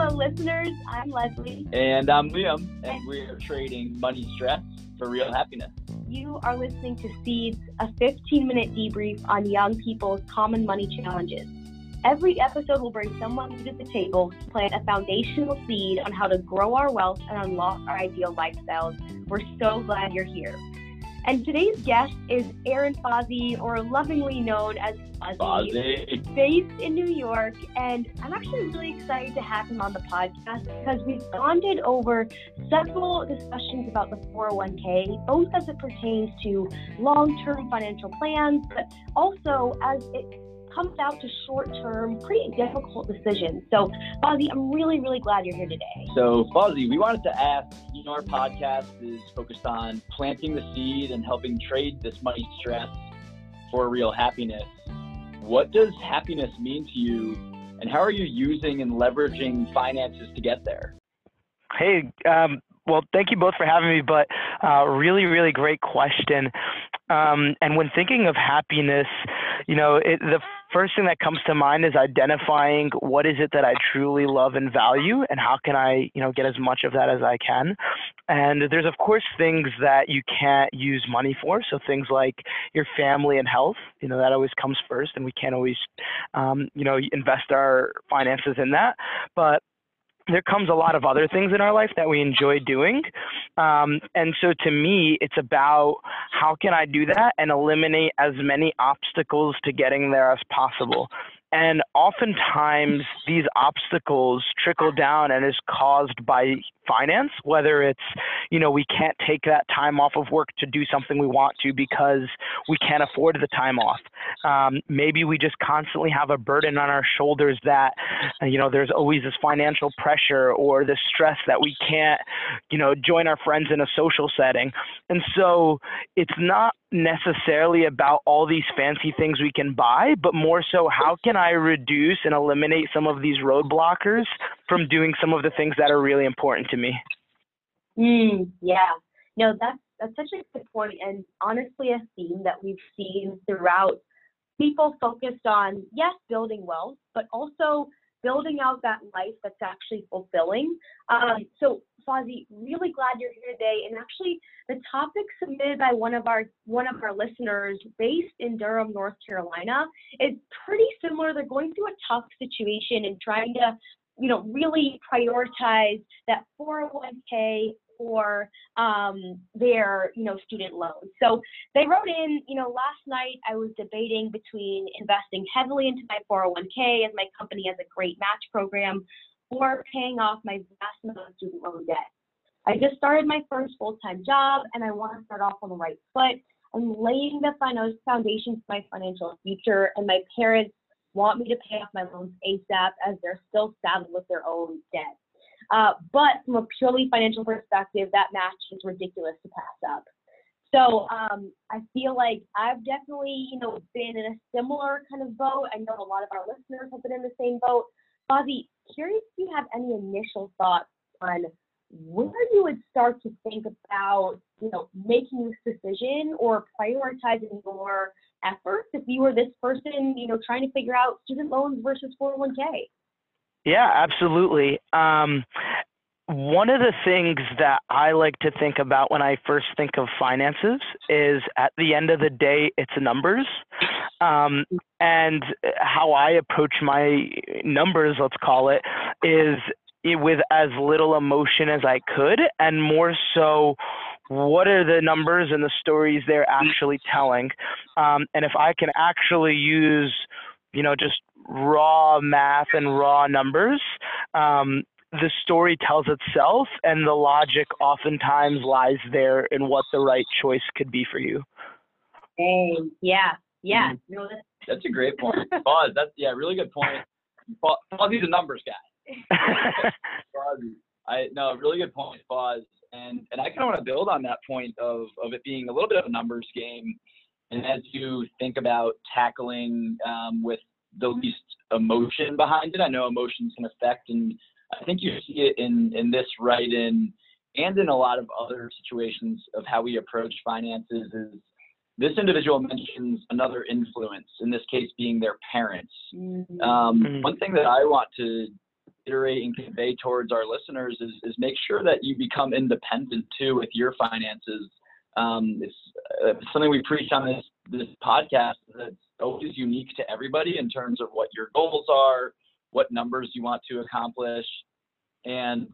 Hello, listeners. I'm Leslie. And I'm Liam, and we are trading money stress for real happiness. You are listening to Seeds, a 15 minute debrief on young people's common money challenges. Every episode will bring someone new to the table to plant a foundational seed on how to grow our wealth and unlock our ideal lifestyles. We're so glad you're here. And today's guest is Aaron Fawzy, or lovingly known as Fozzie, based in New York. And I'm actually really excited to have him on the podcast because we've bonded over several discussions about the 401k, both as it pertains to long term financial plans, but also as it comes out to short term, pretty difficult decisions. So, Fozzie, I'm really, really glad you're here today. So, Fozzie, we wanted to ask you know, our podcast is focused on planting the seed and helping trade this money stress for real happiness. What does happiness mean to you, and how are you using and leveraging finances to get there? Hey, um, well, thank you both for having me, but uh, really, really great question. Um, and when thinking of happiness, you know, it, the first thing that comes to mind is identifying what is it that I truly love and value, and how can I, you know, get as much of that as I can. And there's of course things that you can't use money for, so things like your family and health, you know, that always comes first, and we can't always, um, you know, invest our finances in that. But there comes a lot of other things in our life that we enjoy doing. Um, and so to me, it's about how can I do that and eliminate as many obstacles to getting there as possible. And oftentimes these obstacles trickle down and is caused by finance, whether it's, you know, we can't take that time off of work to do something we want to because we can't afford the time off. Um, maybe we just constantly have a burden on our shoulders that, you know, there's always this financial pressure or the stress that we can't, you know, join our friends in a social setting. And so it's not necessarily about all these fancy things we can buy, but more so how can I reduce and eliminate some of these roadblockers from doing some of the things that are really important to me. Mm, yeah. No, that's that's such a good point, and honestly, a theme that we've seen throughout. People focused on yes, building wealth, but also building out that life that's actually fulfilling. Um, so, Fozzie, really glad you're here today. And actually, the topic submitted by one of our one of our listeners, based in Durham, North Carolina, is pretty similar. They're going through a tough situation and trying to you know, really prioritize that 401k for um, their, you know, student loans. So they wrote in, you know, last night I was debating between investing heavily into my 401k as my company has a great match program or paying off my vast amount of student loan debt. I just started my first full-time job and I want to start off on the right foot. I'm laying the foundation for my financial future and my parents want me to pay off my loans ASAP as they're still saddled with their own debt. Uh, but from a purely financial perspective, that match is ridiculous to pass up. So um, I feel like I've definitely, you know, been in a similar kind of boat. I know a lot of our listeners have been in the same boat. Fozzie, curious if you have any initial thoughts on where you would start to think about, you know, making this decision or prioritizing your efforts if you were this person, you know, trying to figure out student loans versus 401k? Yeah, absolutely. Um, one of the things that I like to think about when I first think of finances is at the end of the day, it's numbers. Um, and how I approach my numbers, let's call it, is with as little emotion as I could, and more so what are the numbers and the stories they're actually telling? Um, and if i can actually use you know just raw math and raw numbers um, the story tells itself and the logic oftentimes lies there in what the right choice could be for you. Hey yeah yeah. Mm-hmm. no, that's, that's a great point. Buzz, that's yeah really good point. Fozzie's a numbers guy I no really good point Foz and and I kind of want to build on that point of of it being a little bit of a numbers game. And as you think about tackling um, with the least emotion behind it, I know emotions can affect, and I think you see it in in this write in and in a lot of other situations of how we approach finances is this individual mentions another influence, in this case being their parents. Mm-hmm. Um, mm-hmm. One thing that I want to iterate and convey towards our listeners is, is make sure that you become independent too with your finances. Um, it's uh, something we preach on this this podcast that's always unique to everybody in terms of what your goals are, what numbers you want to accomplish, and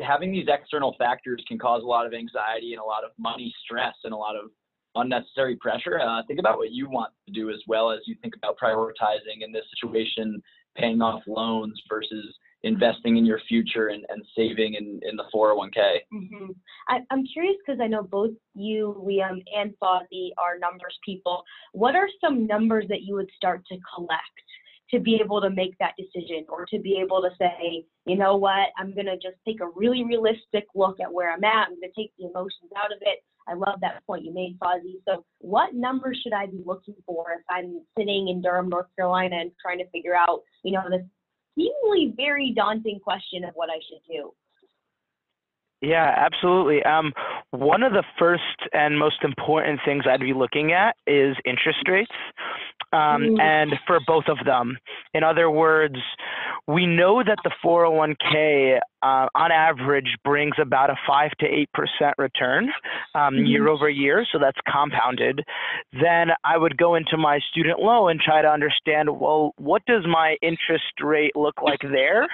having these external factors can cause a lot of anxiety and a lot of money stress and a lot of unnecessary pressure. Uh, think about what you want to do as well as you think about prioritizing in this situation, paying off loans versus investing in your future and, and saving in, in the 401k. Mm-hmm. I, am curious because I know both you, Liam, and Fozzie are numbers people. What are some numbers that you would start to collect to be able to make that decision or to be able to say, you know what, I'm going to just take a really realistic look at where I'm at. I'm going to take the emotions out of it. I love that point you made, Fozzie. So, what numbers should I be looking for if I'm sitting in Durham, North Carolina, and trying to figure out, you know, this seemingly very daunting question of what I should do? Yeah, absolutely. Um, one of the first and most important things I'd be looking at is interest rates, um, mm. and for both of them. In other words, we know that the 401k uh, on average brings about a 5 to 8% return um, mm-hmm. year over year, so that's compounded. Then I would go into my student loan and try to understand well, what does my interest rate look like there?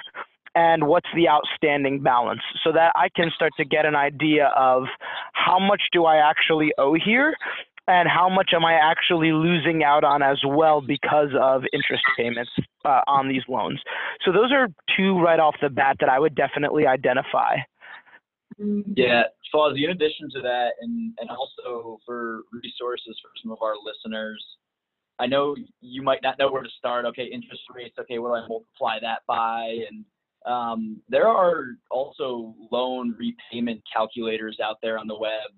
and what's the outstanding balance so that I can start to get an idea of how much do I actually owe here and how much am I actually losing out on as well because of interest payments uh, on these loans. So those are two right off the bat that I would definitely identify. Yeah, Fozzie, in addition to that, and, and also for resources for some of our listeners, I know you might not know where to start. Okay, interest rates. Okay, what do I multiply that by? And um, there are also loan repayment calculators out there on the web.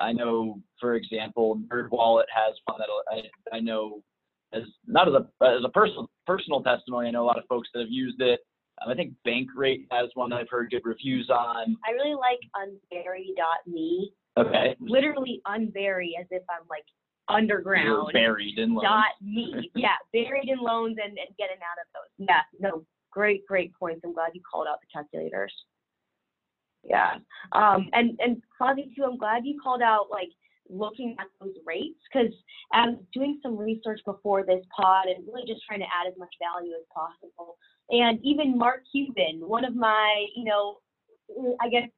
I know, for example, NerdWallet has one that I, I know as not as a as a personal personal testimony. I know a lot of folks that have used it. Um, I think Bankrate has one that I've heard good reviews on. I really like unbury.me. Okay. Literally unbury as if I'm like underground. You're buried in loans. Dot me. Yeah, buried in loans and, and getting out of those. Yeah, no, great, great points. I'm glad you called out the calculators. Yeah. Um, and, and Fozzie too, I'm glad you called out like looking at those rates because I'm doing some research before this pod and really just trying to add as much value as possible. And even Mark Cuban, one of my, you know, I guess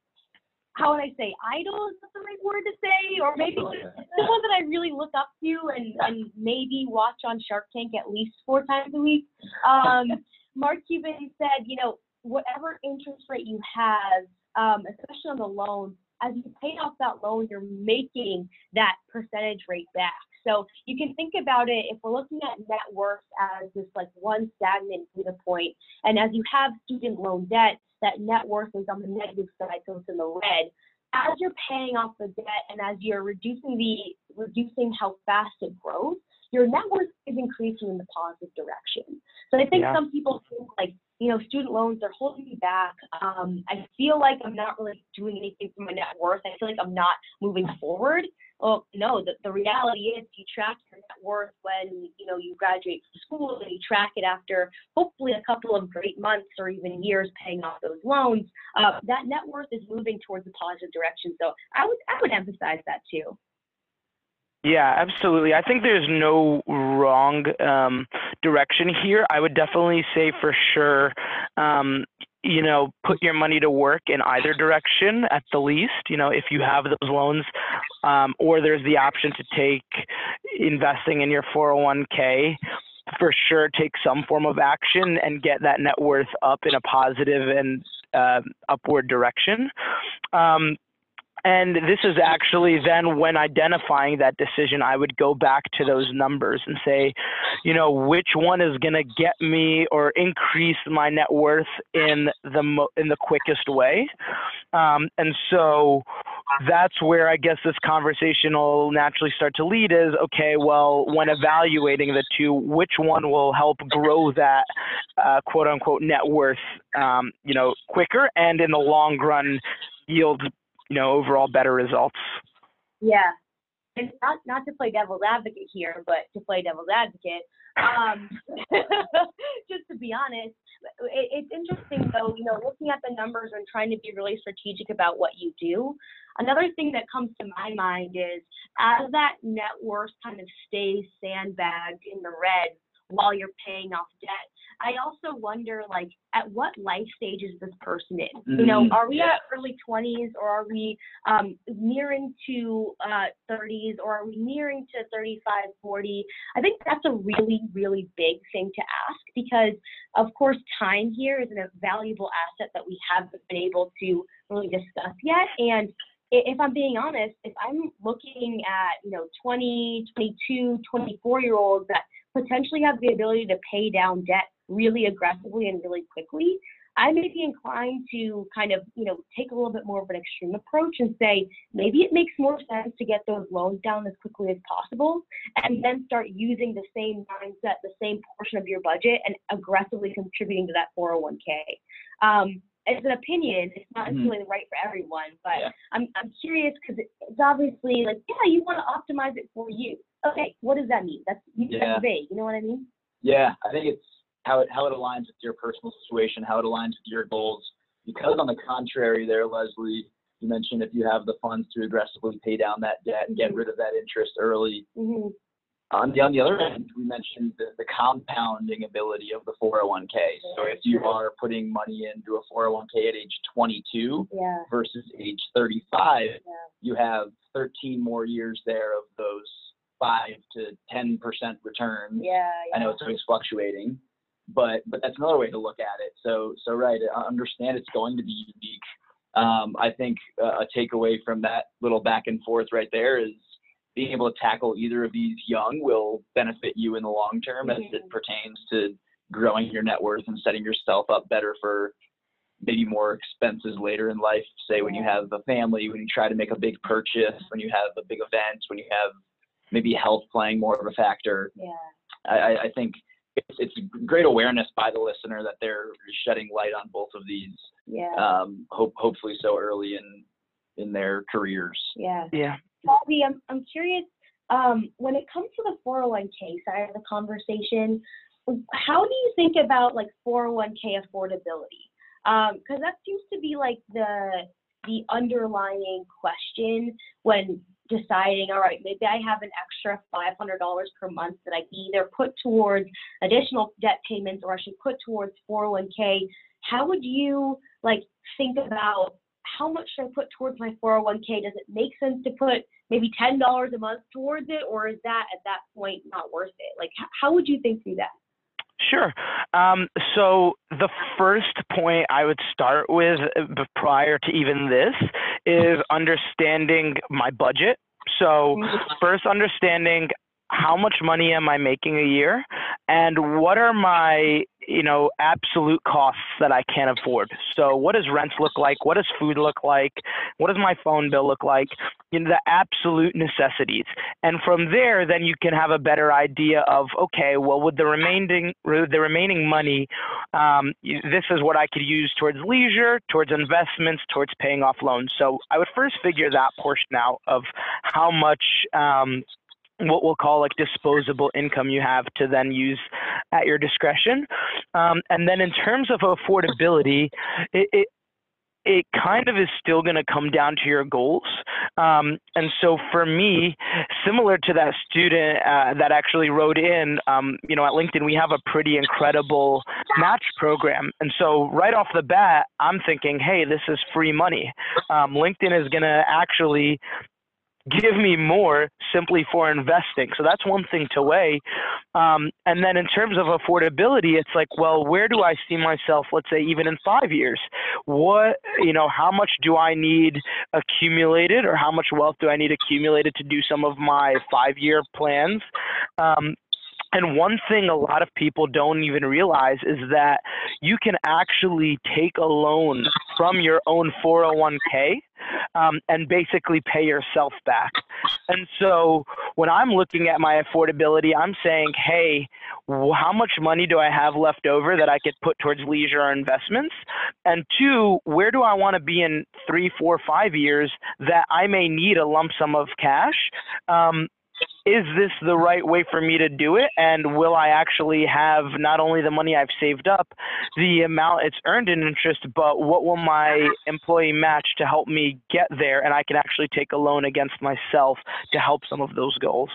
how would I say, idol is that the right word to say? Or maybe someone that I really look up to and, and maybe watch on Shark Tank at least four times a week. Um, Mark Cuban said, you know, whatever interest rate you have, um, especially on the loan, as you pay off that loan, you're making that percentage rate back. So you can think about it if we're looking at net worth as this like one stagnant data point, and as you have student loan debt, that net worth is on the negative side, so it's in the red. As you're paying off the debt and as you're reducing the reducing how fast it grows, your net worth is increasing in the positive direction. So I think yeah. some people think like, you know, student loans, they're holding me back. Um, I feel like I'm not really doing anything for my net worth. I feel like I'm not moving forward. Well, no, the, the reality is you track your net worth when, you know, you graduate from school and you track it after hopefully a couple of great months or even years paying off those loans. Uh, that net worth is moving towards a positive direction. So I would, I would emphasize that too. Yeah, absolutely. I think there's no wrong um, direction here. I would definitely say for sure, um, you know, put your money to work in either direction at the least. You know, if you have those loans, um, or there's the option to take investing in your 401k. For sure, take some form of action and get that net worth up in a positive and uh, upward direction. Um, and this is actually then when identifying that decision, I would go back to those numbers and say, you know, which one is going to get me or increase my net worth in the mo- in the quickest way. Um, and so that's where I guess this conversation will naturally start to lead is okay, well, when evaluating the two, which one will help grow that uh, quote unquote net worth, um, you know, quicker and in the long run yield you know, overall better results. Yeah. And not, not to play devil's advocate here, but to play devil's advocate, um, just to be honest, it, it's interesting though, you know, looking at the numbers and trying to be really strategic about what you do. Another thing that comes to my mind is as that net worth kind of stays sandbagged in the red while you're paying off debt, I also wonder, like, at what life stage is this person in? You know, Mhm, are we yeah. at early 20s or are we um, nearing to uh, 30s or are we nearing to 35, 40? I think that's a really, really big thing to ask because, of course, time here is a valuable asset that we haven't been able to really discuss yet. And if I'm being honest, if I'm looking at, you know, 20, 22, 24 year olds that potentially have the ability to pay down debt really aggressively and really quickly, I may be inclined to kind of, you know, take a little bit more of an extreme approach and say maybe it makes more sense to get those loans down as quickly as possible and then start using the same mindset, the same portion of your budget and aggressively contributing to that 401k. Um, it's an opinion. It's not Mhm. necessarily right for everyone, but Yeah. I'm, I'm curious because it's obviously like, yeah, you want to optimize it for you. Okay, what does that mean? That's, Yeah. that's vague. You know what I mean? Yeah, I think it's how it how it aligns with your personal situation, how it aligns with your goals. Because on the contrary, there, Leslie, you mentioned if you have the funds to aggressively pay down that debt and get Mhm. rid of that interest early. hmm On the on the other end, we mentioned the, the compounding ability of the 401k. So if you are putting money into a 401k at age 22 Yeah. versus age 35, Yeah. you have 13 more years there of those five to 10 percent return. Yeah. I know it's always fluctuating, but but that's another way to look at it. So so right, I understand it's going to be unique. Um, I think uh, a takeaway from that little back and forth right there is being able to tackle either of these young will benefit you in the long term as it Mhm. pertains to growing your net worth and setting yourself up better for maybe more expenses later in life. Say when you have a family, when you try to make a big purchase, when you have a big event, when you have maybe health playing more of a factor. Yeah. I, I- I think it's, it's great awareness by the listener that they're shedding light on both of these. Yeah. Um, hope, hopefully so early in in their careers. yeah. Yeah. Bobby, I'm, I'm curious, um, when it comes to the 401k side of the conversation, how do you think about like 401k affordability? Because that seems to be like the the underlying question when deciding, all right, maybe I have an extra $500 per month that I can either put towards additional debt payments or I should put towards 401k. How would you like think about how much should I put towards my 401k? Does it make sense to put maybe $10 a month towards it, or is that at that point not worth it? Like, how would you think through that? Sure. Um, so the first point I would start with uh, prior to even this is understanding my budget. So first understanding how much money am I making a year and what are my you know absolute costs that I can't afford. So what does rent look like? What does food look like? What does my phone bill look like? You know the absolute necessities. And from there then you can have a better idea of okay, well with the remaining the remaining money um, this is what I could use towards leisure, towards investments, towards paying off loans. So I would first figure that portion out of how much um, what we'll call like disposable income you have to then use at your discretion. Um, and then in terms of affordability, it, it it kind of is still going to come down to your goals. Um, and so for me, similar to that student uh, that actually wrote in, um, you know, at LinkedIn, we have a pretty incredible match program. And so right off the bat, I'm thinking, hey, this is free money. Um, LinkedIn is going to actually give me more simply for investing. So that's one thing to weigh. Um, and then in terms of affordability, it's like, well, where do I see myself, let's say, even in five years? What, you know, how much do I need accumulated or how much wealth do I need accumulated to do some of my five year plans? Um, and one thing a lot of people don't even realize is that you can actually take a loan from your own 401k um, and basically pay yourself back. And so when I'm looking at my affordability, I'm saying, hey, how much money do I have left over that I could put towards leisure or investments? And two, where do I want to be in three, four, five years that I may need a lump sum of cash? Um, is this the right way for me to do it? And will I actually have not only the money I've saved up, the amount it's earned in interest, but what will my employee match to help me get there? And I can actually take a loan against myself to help some of those goals.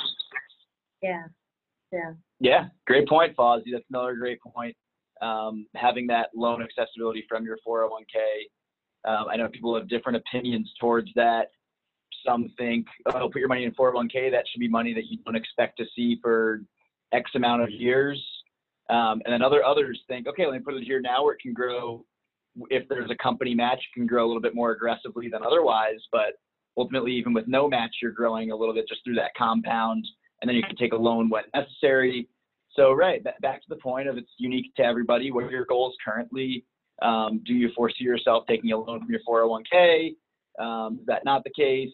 Yeah. Yeah. Yeah, great point, Fozzie. That's another great point. Um, having that loan accessibility from your 401k. Um, I know people have different opinions towards that. Some think, oh, put your money in 401k. That should be money that you don't expect to see for X amount of years. Um, and then other others think, okay, let me put it here now where it can grow. If there's a company match, it can grow a little bit more aggressively than otherwise. But ultimately, even with no match, you're growing a little bit just through that compound. And then you can take a loan when necessary. So, right, back to the point of it's unique to everybody. What are your goals currently? Um, do you foresee yourself taking a loan from your 401k? Um, is that not the case?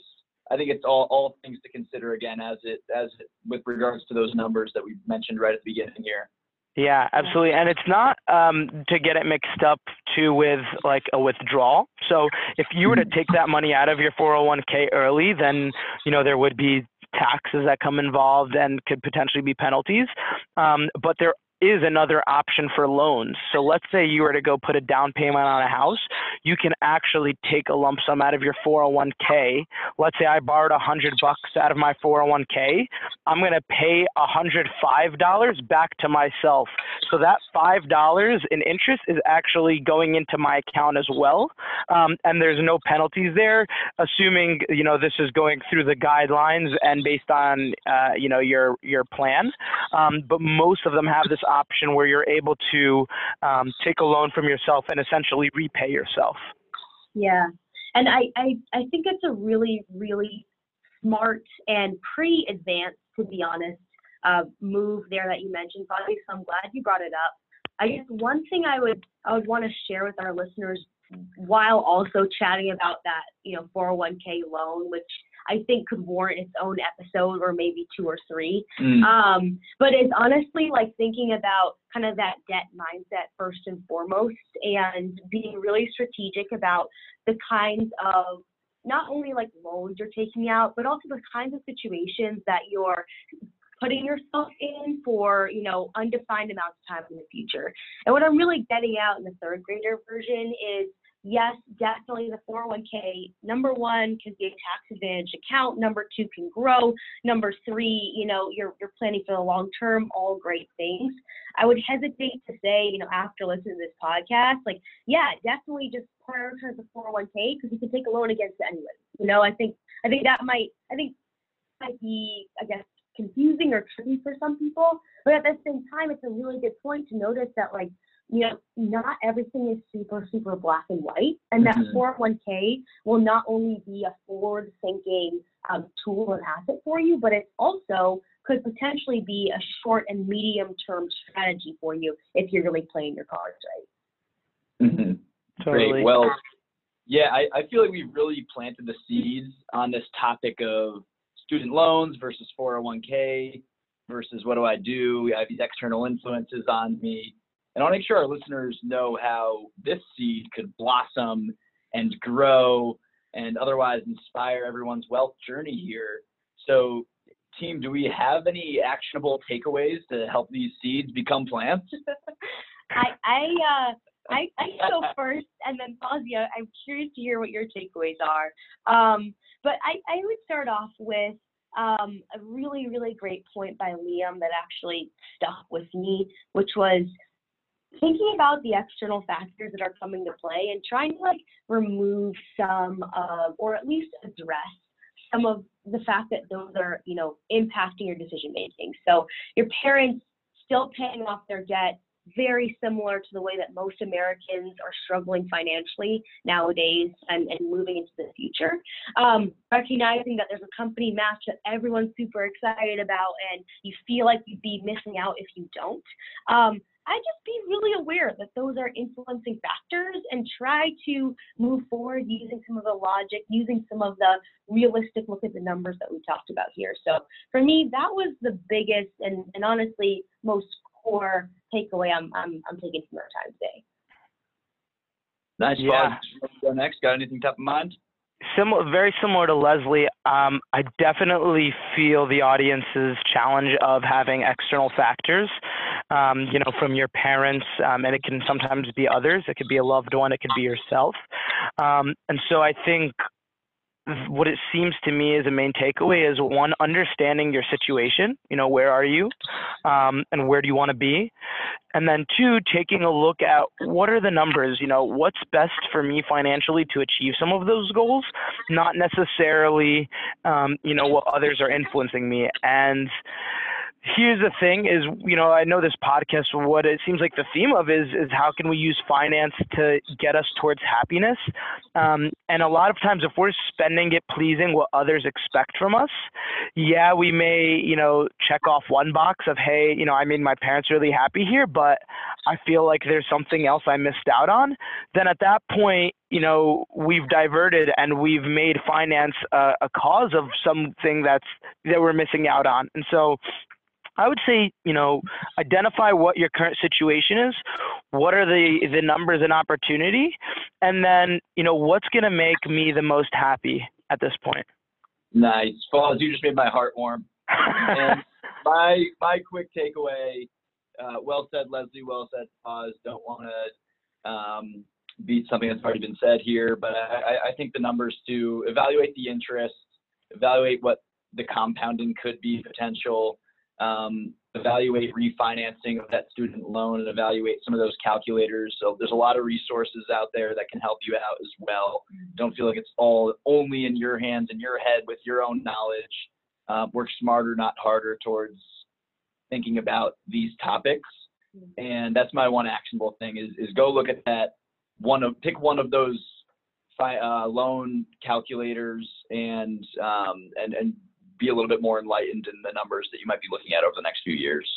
I think it's all, all things to consider again as it as it, with regards to those numbers that we mentioned right at the beginning here. Yeah, absolutely. And it's not um, to get it mixed up too with like a withdrawal. So if you were to take that money out of your 401k early, then you know there would be taxes that come involved and could potentially be penalties. Um, but there is another option for loans. So let's say you were to go put a down payment on a house, you can actually take a lump sum out of your 401k. Let's say I borrowed hundred bucks out of my 401k. I'm going to pay hundred five dollars back to myself. So that five dollars in interest is actually going into my account as well, um, and there's no penalties there, assuming you know this is going through the guidelines and based on uh, you know your your plan. Um, but most of them have this option where you're able to um, take a loan from yourself and essentially repay yourself. Yeah. And I, I, I think it's a really, really smart and pretty advanced, to be honest, uh, move there that you mentioned, Bobby. So I'm glad you brought it up. I guess one thing I would I would want to share with our listeners while also chatting about that, you know, 401k loan, which I think could warrant its own episode or maybe two or three. Mm. Um, but it's honestly like thinking about kind of that debt mindset first and foremost and being really strategic about the kinds of not only like loans you're taking out, but also the kinds of situations that you're putting yourself in for you know undefined amounts of time in the future. And what I'm really getting out in the third grader version is yes, definitely the 401k, number one, can be a tax advantage account. Number two, can grow. Number three, you know, you're, you're planning for the long term, all great things. I would hesitate to say, you know, after listening to this podcast, like, yeah, definitely just prioritize the 401k because you can take a loan against it anyway. You know, I think, I think that might, I think might be, I guess, confusing or tricky for some people. But at the same time, it's a really good point to notice that, like, you know, not everything is super, super black and white. And that mm-hmm. 401k will not only be a forward thinking um, tool and asset for you, but it also could potentially be a short and medium term strategy for you if you're really playing your cards right. Mm-hmm. Totally. Great. Well, yeah, I, I feel like we've really planted the seeds on this topic of student loans versus 401k versus what do I do? I have these external influences on me. And I want to make sure our listeners know how this seed could blossom and grow and otherwise inspire everyone's wealth journey here. So, team, do we have any actionable takeaways to help these seeds become plants? I I uh I, I go first, and then Fozzie, I'm curious to hear what your takeaways are. Um, but I, I would start off with um, a really, really great point by Liam that actually stuck with me, which was thinking about the external factors that are coming to play and trying to like remove some of or at least address some of the fact that those are you know impacting your decision making so your parents still paying off their debt very similar to the way that most Americans are struggling financially nowadays and, and moving into the future. Um, recognizing that there's a company match that everyone's super excited about and you feel like you'd be missing out if you don't. Um, I just be really aware that those are influencing factors and try to move forward using some of the logic, using some of the realistic look at the numbers that we talked about here. So for me, that was the biggest and, and honestly most core takeaway I'm, I'm, I'm taking from our time today. Nice. Yeah. Go next. Got anything top of mind? Similar, very similar to Leslie. Um, I definitely feel the audience's challenge of having external factors, um, you know, from your parents, um, and it can sometimes be others. It could be a loved one. It could be yourself. Um, and so I think what it seems to me is a main takeaway is one understanding your situation you know where are you um, and where do you want to be? And then two taking a look at what are the numbers you know what's best for me financially to achieve some of those goals not necessarily um, you know what others are influencing me. And here's the thing is you know i know this podcast what it seems like the theme of is is how can we use finance to get us towards happiness? Um, and a lot of times if we're spending it pleasing what others expect from us yeah we may you know check off one box of hey you know i made my parents really happy here but i feel like there's something else i missed out on then at that point you know we've diverted and we've made finance a, a cause of something that's that we're missing out on. And so I would say, you know, identify what your current situation is, what are the the numbers and opportunity, and then, you know, what's going to make me the most happy at this point. Nice, Foz. You just made my heart warm. and my my quick takeaway. Uh, well said, Leslie. Well said, Foz. Don't want to um, beat something that's already been said here, but I, I think the numbers to evaluate the interest, evaluate what the compounding could be potential um, evaluate refinancing of that student loan and evaluate some of those calculators. So there's a lot of resources out there that can help you out as well. Don't feel like it's all only in your hands and your head with your own knowledge. Uh, work smarter, not harder towards thinking about these topics. And that's my one actionable thing is, is go look at that one of pick one of those uh, loan calculators and um, and and be a little bit more enlightened in the numbers that you might be looking at over the next few years.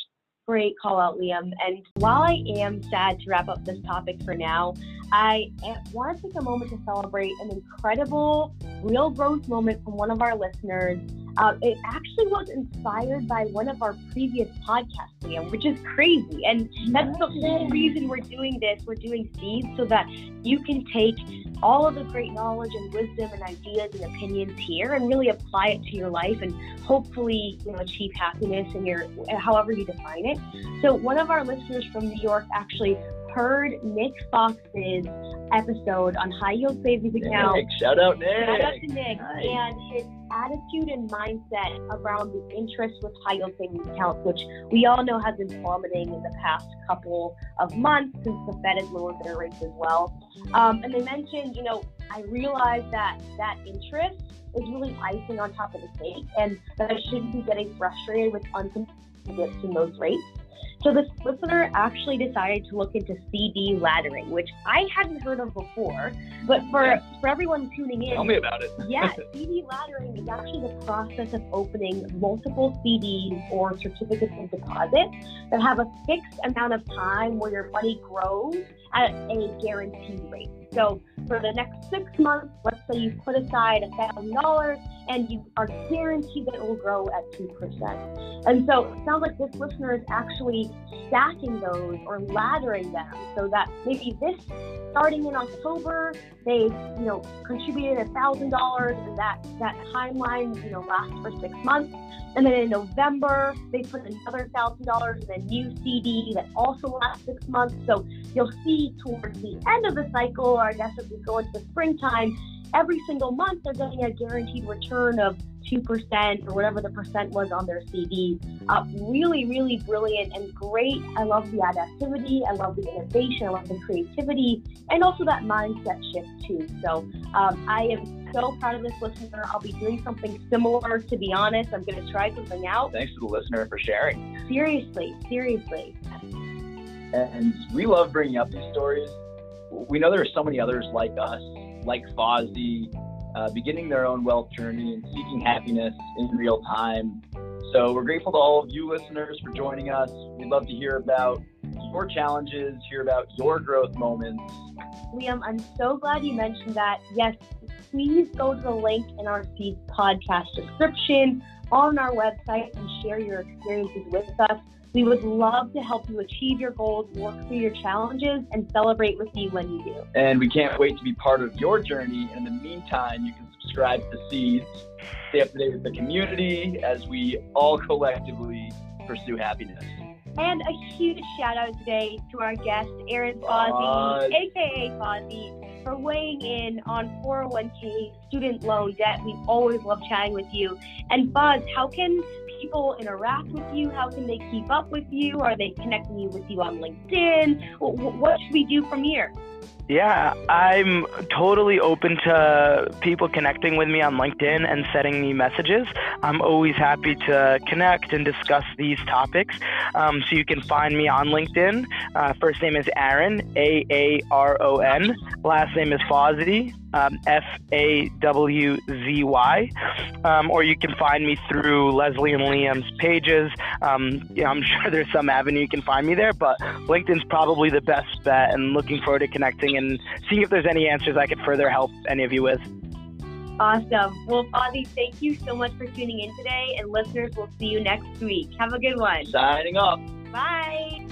Great call out, Liam. And while I am sad to wrap up this topic for now, I want to take a moment to celebrate an incredible real growth moment from one of our listeners. Uh, it actually was inspired by one of our previous podcasts, Liam, which is crazy. And that's the whole reason we're doing this. We're doing Seeds so that you can take all of the great knowledge and wisdom and ideas and opinions here and really apply it to your life and hopefully you know achieve happiness in your however you define it. So one of our listeners from new york actually heard nick fox's episode on high yield savings account Nick, shout out nick shout out to nick Nice. and his attitude and mindset around the interest with high yield savings accounts which we all know has been plummeting in the past couple of months since the fed has lowered their rates as well um, and they mentioned, you know, I realized that that interest is really icing on top of the cake, and that I shouldn't be getting frustrated with uncompetitive dips in those rates. So this listener actually decided to look into CD laddering, which I hadn't heard of before. But for for everyone tuning in, Tell me about it. yeah, CD laddering is actually the process of opening multiple CDs or certificates of deposit that have a fixed amount of time where your money grows at a guaranteed rate. So for the next six months, let's say you put aside a thousand dollars and you are guaranteed that it will grow at two percent. And so it sounds like this listener is actually stacking those or laddering them so that maybe this starting in October, they you know contributed a thousand dollars and that that timeline you know lasts for six months. And then in November, they put another thousand dollars in a new CD that also lasts six months. So you'll see towards the end of the cycle, or I guess as we go into the springtime, every single month they're getting a guaranteed return of 2% or whatever the percent was on their CD. Uh, really, really brilliant and great. I love the adaptivity. I love the innovation. I love the creativity and also that mindset shift too. So um, I am so proud of this listener. I'll be doing something similar, to be honest. I'm going to try something out. Thanks to the listener for sharing. Seriously, seriously. And we love bringing up these stories. We know there are so many others like us, like Fozzie, uh, beginning their own wealth journey and seeking happiness in real time. So we're grateful to all of you listeners for joining us. We'd love to hear about your challenges, hear about your growth moments. Liam, I'm so glad you mentioned that. Yes, please go to the link in our Seeds podcast description on our website and share your experiences with us. We would love to help you achieve your goals, work through your challenges, and celebrate with you when you do. And we can't wait to be part of your journey. In the meantime, you can subscribe to Seeds, stay up to date with the community as we all collectively pursue happiness. And a huge shout out today to our guest, Aaron Fawzy, Foz. aka Fozzie, for weighing in on 401k student loan debt. We always love chatting with you. And Buzz, how can people interact with you? How can they keep up with you? Are they connecting you with you on LinkedIn? Wh- wh- What should we do from here? Yeah, I'm totally open to people connecting with me on LinkedIn and sending me messages. I'm always happy to connect and discuss these topics. Um, so you can find me on LinkedIn. Uh, first name is Aaron, A A R O N. Last name is Fawzy, um, F A W Z Y. Um, or you can find me through Leslie and Liam's pages. Um, yeah, I'm sure there's some avenue you can find me there, but LinkedIn's probably the best bet. And looking forward to connecting and seeing if there's any answers I could further help any of you with. Awesome. Well, Fozzie, thank you so much for tuning in today. And listeners, we'll see you next week. Have a good one. Signing off. Bye.